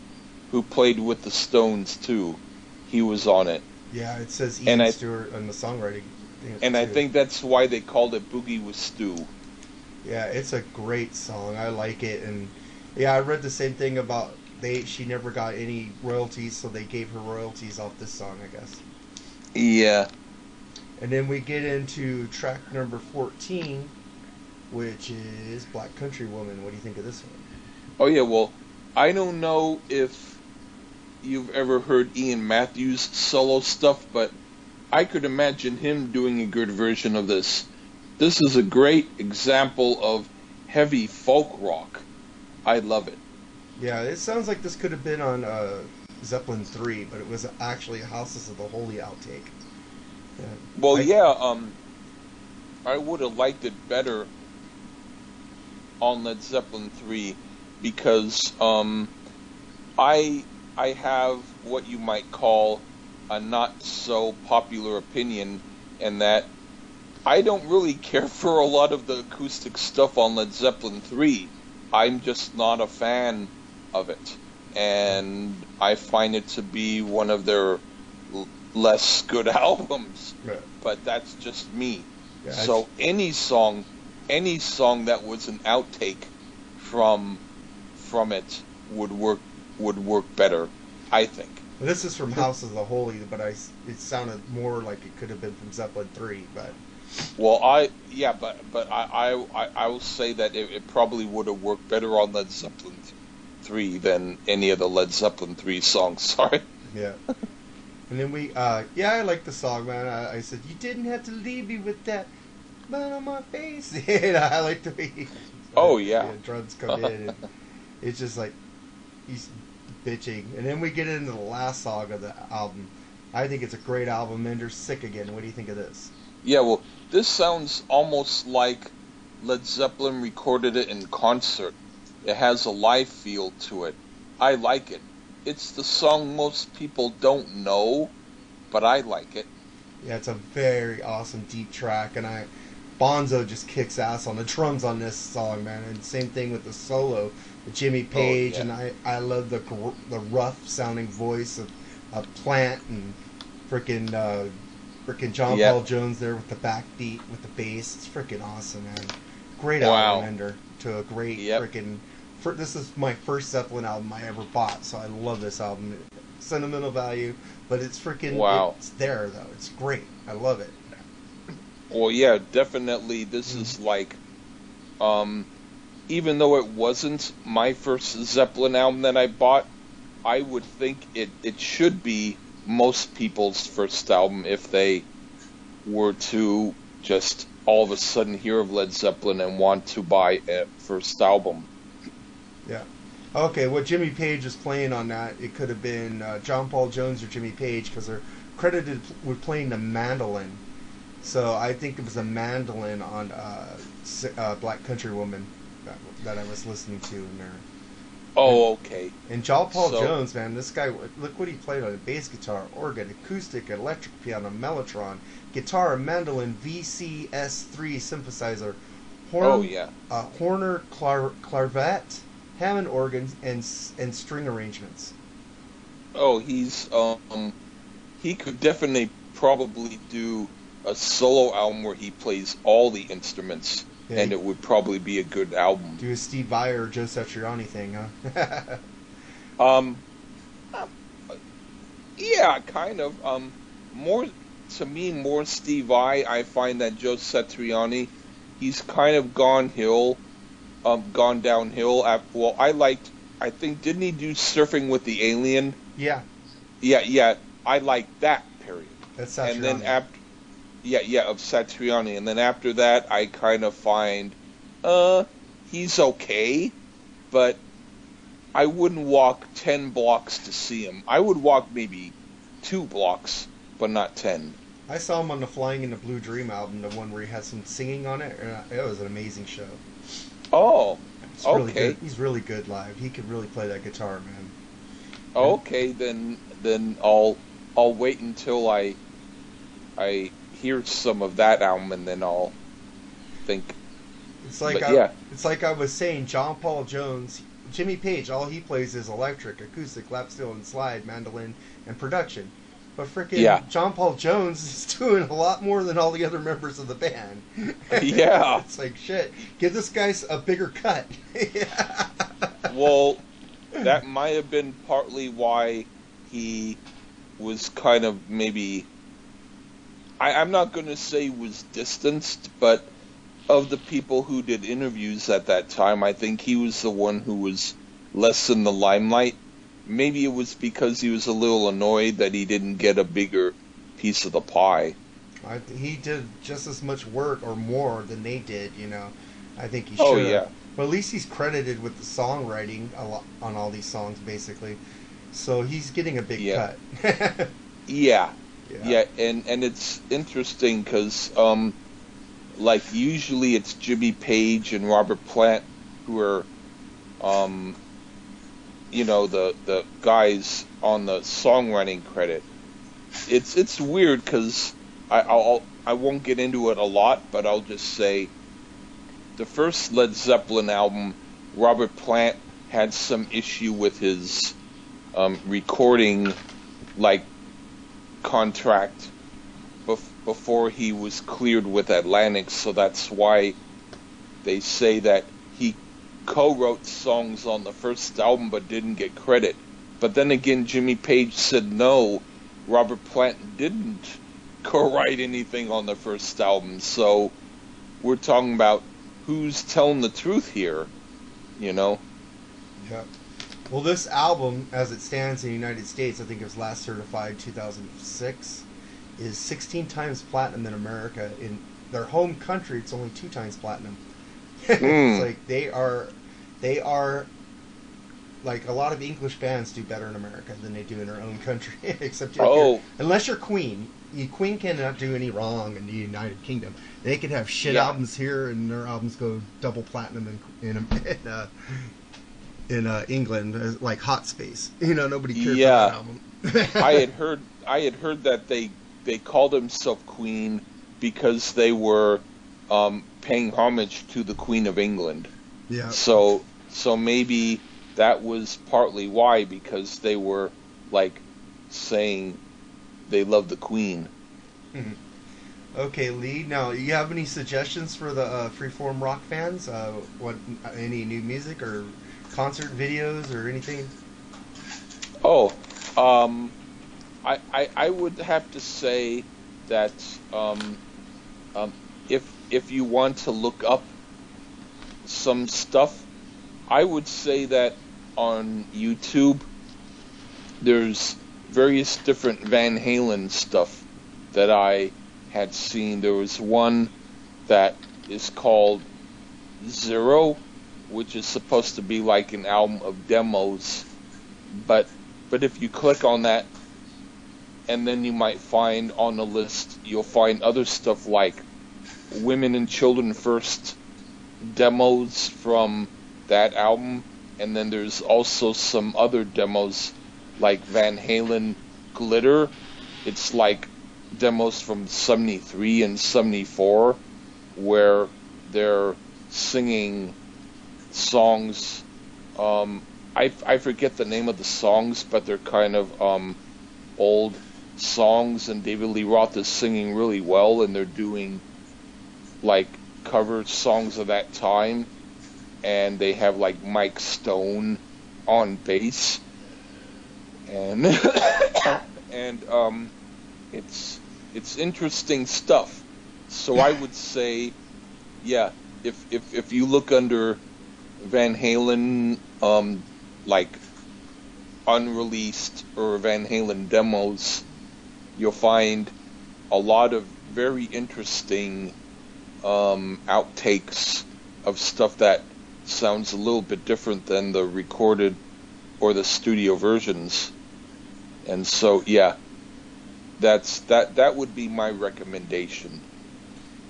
who played with the Stones too. He was on it, Yeah, it says Ian and I- Stewart on the songwriting. thing, and I think that's why they called it Boogie with Stu. Yeah, it's a great song. I like it, and yeah, I read the same thing about they. She never got any royalties, so they gave her royalties off this song, I guess. Yeah. And then we get into track number fourteen, which is Black Country Woman. What do you think of this one? Oh yeah, well, I don't know if you've ever heard Ian Matthews solo stuff, but I could imagine him doing a good version of this. This is a great example of heavy folk rock. I love it. Yeah, it sounds like this could have been on uh, Zeppelin three, but it was actually Houses of the Holy outtake. Yeah. Well, I- yeah, um, I would have liked it better on Led Zeppelin three because um, I I have what you might call a not so popular opinion, and that I don't really care (laughs) for a lot of the acoustic stuff on Led Zeppelin three. I'm just not a fan of it, and I find it to be one of their l- less good (laughs) albums Yeah. but that's just me. Yeah, so any song, any song that was an outtake from from it would work would work better, I think. Well, this is from House of the Holy, but I it sounded more like it could have been from Zeppelin three. But Well, I yeah, but but I I, I, will say that it, it probably would have worked better on Led Zeppelin three than any of the Led Zeppelin three songs. (laughs) Sorry. yeah. And then we, uh, yeah, I like the song, man. I, I said you didn't have to leave me with that man on my face. (laughs) and I like the way. Oh, yeah. drums come in. And (laughs) it's just like he's bitching, and then we get into the last song of the album. I think it's a great album. Ender sick again. What do you think of this? Yeah, well, this sounds almost like Led Zeppelin recorded it in concert. It has a live feel to it. I like it. It's the song most people don't know, but I like it. Yeah, it's a very awesome deep track, and I Bonzo just kicks ass on the drums on this song, man. And same thing with the solo, with Jimmy Page, yeah. and I I love the the rough sounding voice of, of Plant and freaking uh, freaking John Yep. Paul Jones there with the backbeat with the bass. It's freaking awesome, man. Great Wow. album ender to a great Yep. freaking. fir- This is my first Zeppelin album I ever bought, so I love this album. Sentimental value, but it's freaking. Wow. It's there though. It's great. I love it. Well, yeah, definitely. This is like, um, even though it wasn't my first Zeppelin album that I bought, I would think it, it should be most people's first album if they were to just all of a sudden hear of Led Zeppelin and want to buy a first album. Yeah. Okay, what Jimmy Page is playing on that, it could have been uh, John Paul Jones or Jimmy Page because they're credited with playing the mandolin. So I think it was a mandolin on uh, uh, Black Country Woman that, that I was listening to in there. Oh, okay. And John Paul So- Jones, man, this guy, look what he played on a bass guitar, organ, acoustic, electric piano, mellotron, guitar, mandolin, VCS3 synthesizer, horn, Oh, yeah. uh, Hohner clar- clarinet, Hammond organs, and and string arrangements. Oh, he's um, he could definitely probably do a solo album where he plays all the instruments, Yeah, and it would probably be a good album. Do a Steve Vai or Joe Satriani thing, huh? (laughs) Um, yeah, kind of. Um, more to me, more Steve Vai. I find that Joe Satriani, he's kind of gone hill, um, gone downhill. At, well, I liked. I think didn't he do surfing with the alien? yeah, Yeah, yeah. I liked that period. that's Satriani. and then after yeah yeah of Satriani and then after that I kind of find uh he's okay but I wouldn't walk 10 blocks to see him I would walk maybe 2 blocks but not 10 I saw him on the Flying in the Blue Dream album, the one where he had some singing on it. and It was an amazing show. oh It's really Okay. good. He's really good live. He could really play that guitar, man. okay then then I'll I'll wait until I I hear some of that album and then I'll think It's like But I, yeah. it's like I was saying. John Paul Jones, Jimmy Page, all he plays is electric, acoustic, lap steel, and slide, mandolin, and production. But freaking Yeah. John Paul Jones (laughs) is doing a lot more than all the other members of the band. (laughs) Yeah. (laughs) it's like shit. Give this guy a bigger cut. well, that might have been partly why he was kind of maybe. I, I'm not going to say was distanced, but of the people who did interviews at that time, I think he was the one who was less in the limelight. Maybe it was because he was a little annoyed that he didn't get a bigger piece of the pie. I, he did just as much work or more than they did. You know, I think he oh, should. Oh, yeah. But at least he's credited with the songwriting a lot on all these songs, basically. So he's getting a big Yeah. cut. (laughs) Yeah, Yeah, and and it's interesting because um, like usually it's Jimmy Page and Robert Plant who are, um, you know, the the guys on the songwriting credit. It's it's weird because I I'll I won't get into it a lot, but I'll just say the first Led Zeppelin album, Robert Plant had some issue with his um, recording, like contract bef- before he was cleared with Atlantic, so that's why they say that he co-wrote songs on the first album but didn't get credit. But then again, Jimmy Page said no, Robert Plant didn't co-write anything on the first album. So we're talking about who's telling the truth here, you know? Yeah. Well, this album, as it stands in the United States, I think it was last certified 2006, is 16 times platinum in America. In their home country, it's only two times platinum. Mm. (laughs) it's like they are, they are like a lot of English bands do better in America than they do in their own country. (laughs) Except Oh. you're, unless you're Queen, you, Queen cannot do any wrong in the United Kingdom. They could have shit Yeah. albums here, and their albums go double platinum in in, (laughs) in, uh, in uh, England, uh, like Hot Space. You know, nobody cared Yeah. for that album. (laughs) I had heard I had heard that they they called themselves Queen because they were um, paying homage to the Queen of England. yeah. So so maybe that was partly why because they were like saying they love the Queen. Okay, Lee. Now, you have any suggestions for the uh, freeform rock fans? Uh, what any new music or concert videos or anything? Oh, um, I, I I would have to say that um, um, if if you want to look up some stuff, I would say that on YouTube there's various different Van Halen stuff that I had seen. There was one that is called Zero, which is supposed to be like an album of demos, but but if you click on that, and then you might find on the list, you'll find other stuff like Women and Children First demos from that album, and then there's also some other demos like Van Halen Glitter. It's like demos from 73 and 74 where they're singing songs um, I, I forget the name of the songs, but they're kind of um, old songs, and David Lee Roth is singing really well, and they're doing like cover songs of that time, and they have like Mike Stone on bass, and (coughs) and um, it's it's interesting stuff. So I would say, yeah, if if if you look under Van Halen um, like unreleased or Van Halen demos, you'll find a lot of very interesting um, outtakes of stuff that sounds a little bit different than the recorded or the studio versions. And so, yeah, that's that. That would be my recommendation.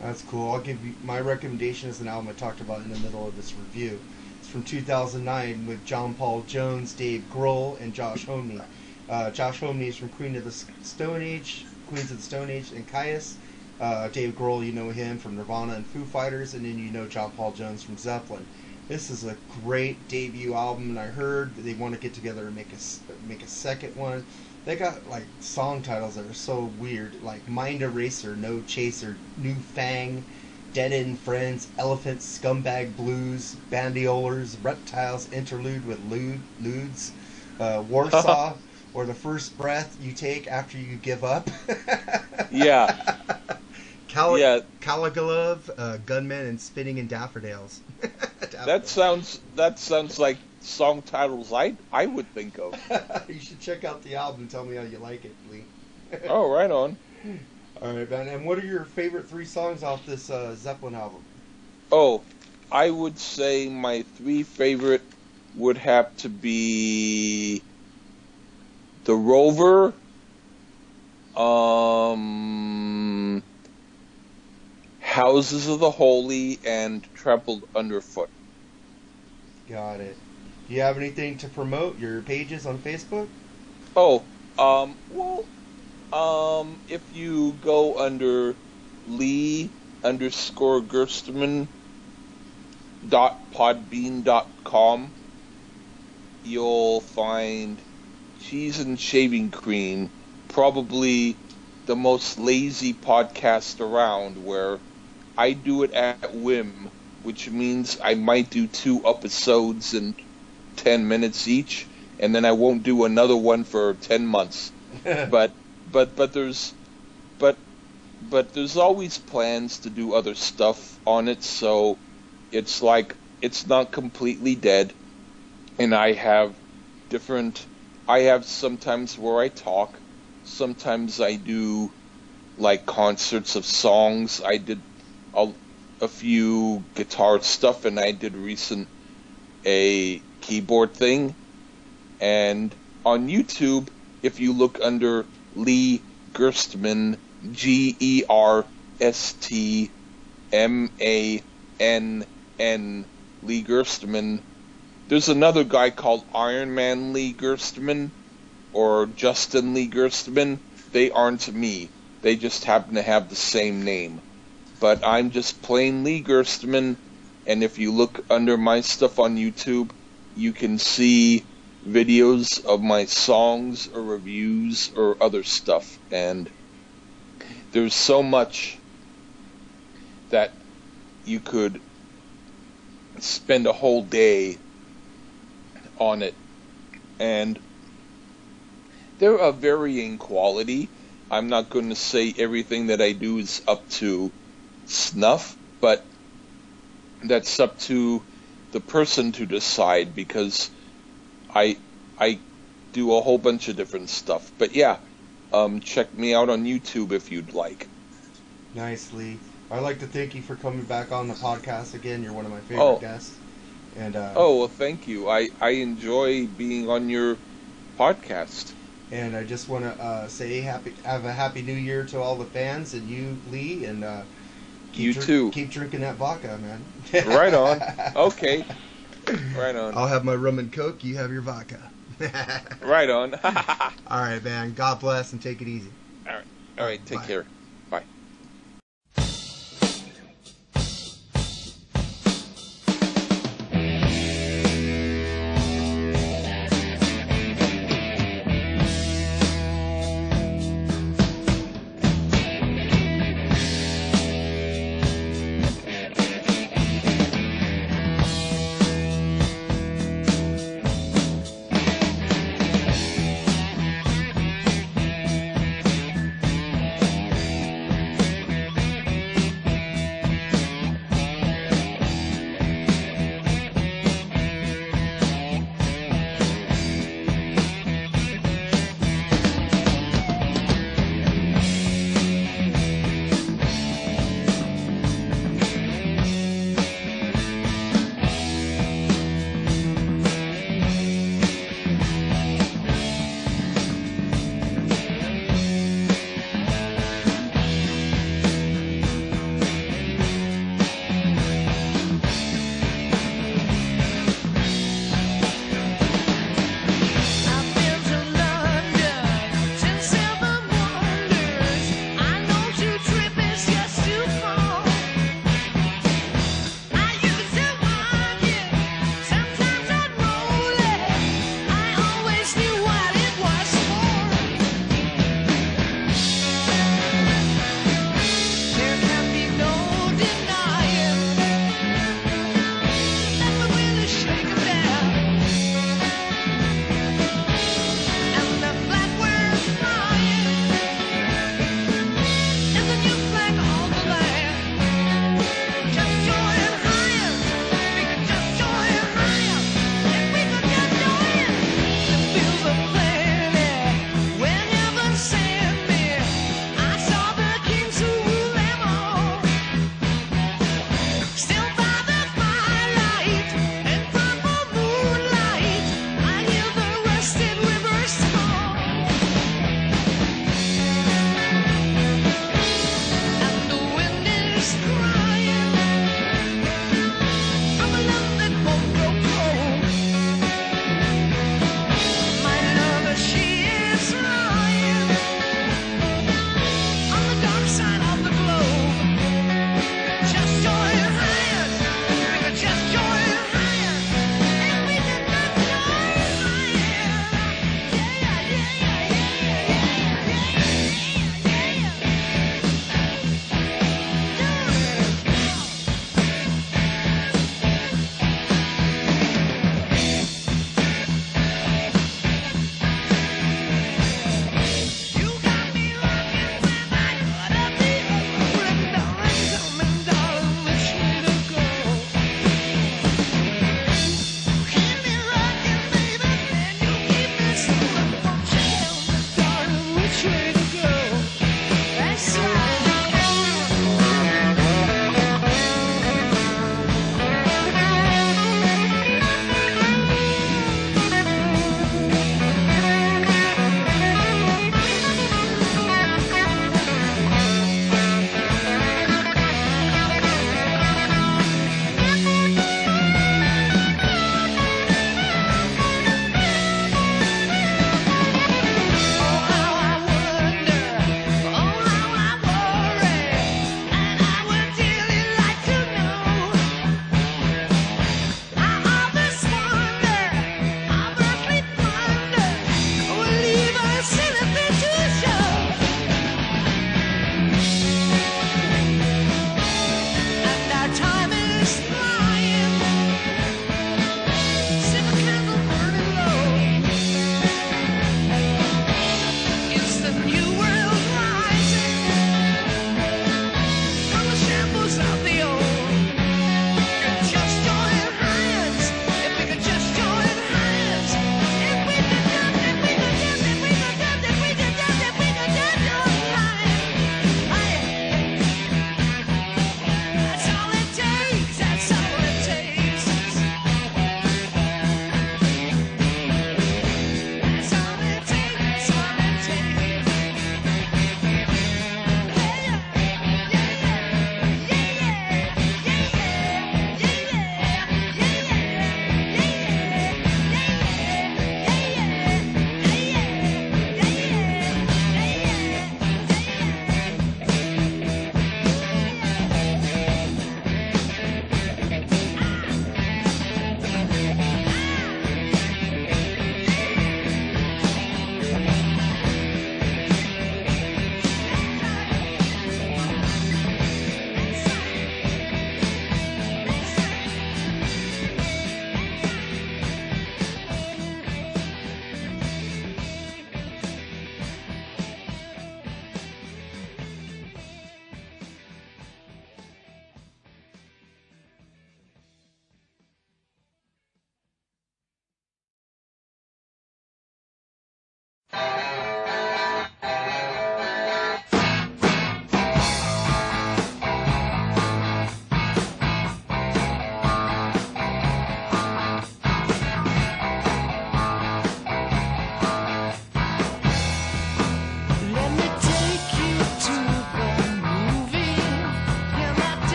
That's cool. I'll give you my recommendation is an album I talked about in the middle of this review. From 2009 with John Paul Jones, Dave Grohl, and Josh Homme. Uh, Josh Homme is from Queen of the Stone Age, Queens of the Stone Age, and Kyuss. Uh, Dave Grohl, you know him from Nirvana and Foo Fighters, and then you know John Paul Jones from Zeppelin. This is a great debut album, and I heard they want to get together and make a make a second one. They got like song titles that are so weird, like Mind Eraser, No Chaser, New Fang, Dead End Friends, Elephants, Scumbag Blues, Bandoliers, Reptiles, Interlude with Lude, Ludes, uh, Warsaw, (laughs) or The First Breath You Take After You Give Up. (laughs) Yeah. Cal- Yeah. Caligulove, uh, Gunman, and Spinning in (laughs) Daffodils. That sounds that sounds like song titles I I would think of. you should check out the album and tell me how you like it, Lee. Oh, right on. All right, man. And what are your favorite three songs off this uh, Zeppelin album? Oh, I would say my three favorite would have to be The Rover, um, Houses of the Holy, and Trampled Underfoot. Got it. Do you have anything to promote? Your pages on Facebook? Oh, um, well, um, if you go under Lee underscore Gerstmann dot podbean dot com, you'll find cheese and shaving cream, probably the most lazy podcast around, where I do it at whim, which means I might do two episodes in ten minutes each, and then I won't do another one for ten months. (laughs) But but but there's but but there's always plans to do other stuff on it so it's like it's not completely dead. And i have different i have sometimes where i talk sometimes i do like concerts of songs. I did a, a few guitar stuff and i did recent a keyboard thing. And on YouTube, if you look under Lee Gerstmann, G E R S T M A N N, Lee Gerstmann, there's another guy called Iron Man Lee Gerstmann or Justin Lee Gerstmann. They aren't me. They just happen to have the same name. But I'm just plain Lee Gerstmann, and if you look under my stuff on YouTube, you can see videos of my songs or reviews or other stuff. And there's so much that you could spend a whole day on it. And they're of varying quality. I'm not going to say everything that I do is up to snuff, but that's up to the person to decide because I I do a whole bunch of different stuff. But yeah, um, check me out on YouTube if you'd like. Nicely. I'd like to thank you for coming back on the podcast again. You're one of my favorite Oh. guests. And uh, Oh well, thank you. I I enjoy being on your podcast. and I just want to uh, say happy have a happy New Year to all the fans and you, Lee, and uh, keep You drink- too. Keep drinking that vodka, man. Right on. (laughs) Okay. (coughs) Right on. I'll have my rum and coke. You have your vodka. (laughs) Right on. (laughs) all right, man. God bless and take it easy. All right. All right. take Bye. care.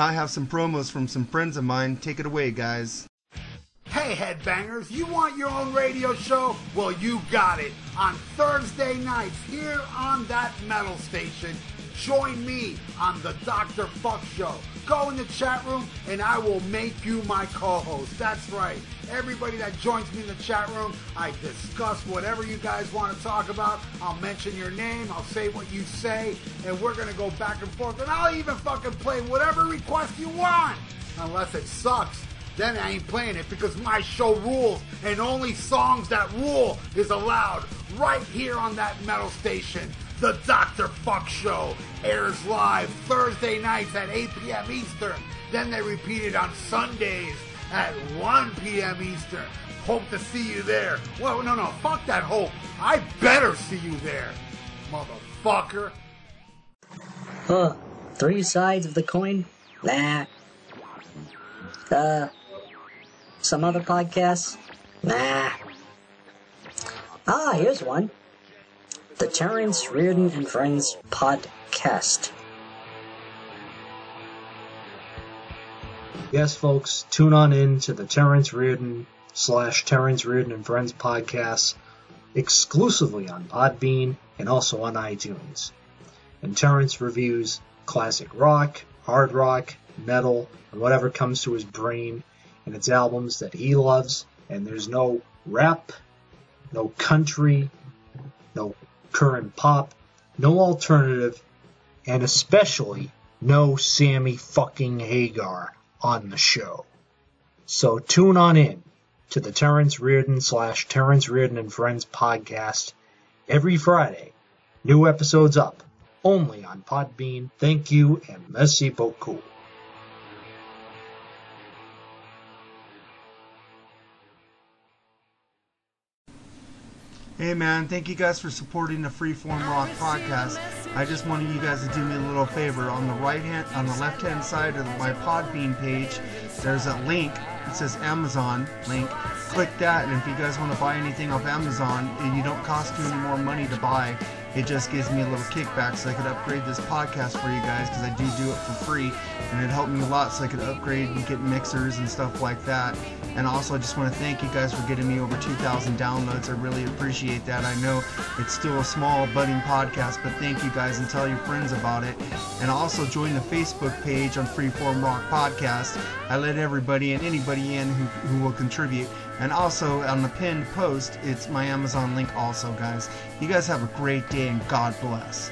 Now I have some promos from some friends of mine. Take it away, guys. Hey, headbangers, you want your own radio show? Well, you got it. On Thursday nights here on that metal station, join me on the Dr. Fuck Show. Go in the chat room and I will make you my co host. That's right. Everybody that joins me in the chat room, I discuss whatever you guys want to talk about. I'll mention your name, I'll say what you say, and we're going to go back and forth. And I'll even fucking play whatever request you want. Unless it sucks then I ain't playing it because my show rules and only songs that rule is allowed right here on that metal station. The Dr. Fuck Show airs live Thursday nights at 8 p.m. Eastern. Then they repeat it on Sundays at 1 p.m. Eastern. Hope to see you there. Well, no, no, fuck that hope. I better see you there, motherfucker. Huh. Three sides of the coin? Nah. Uh, some other podcasts? Nah. Ah, here's one. The Terrence Reardon and Friends Podcast. Yes, folks, tune on in to the Terrence Reardon slash Terrence Reardon and Friends podcast exclusively on Podbean and also on iTunes. And Terrence reviews classic rock, hard rock, metal, and whatever comes to his brain and it's albums that he loves. And there's no rap, no country, no current pop, no alternative, and especially no Sammy fucking Hagar on the show. So tune on in to the Terrence Reardon slash Terrence Reardon and Friends podcast every Friday. New episodes up only on Podbean. Thank you and merci beaucoup. Hey man, thank you guys for supporting the Freeform Rock podcast. I just wanted you guys to do me a little favor. On the right hand, on the left hand side of my Podbean page, there's a link. It says Amazon link. Click that, and if you guys want to buy anything off Amazon, you don't cost you any more money to buy, it just gives me a little kickback so I could upgrade this podcast for you guys because I do do it for free and it helped me a lot so I could upgrade and get mixers and stuff like that. And also, I just want to thank you guys for getting me over 2,000 downloads. I really appreciate that. I know it's still a small, budding podcast, but thank you guys and tell your friends about it. And also, join the Facebook page on Freeform Rock Podcast. I let everybody and anybody in who, who will contribute. And also, on the pinned post, it's my Amazon link, also, guys. You guys have a great day and God bless.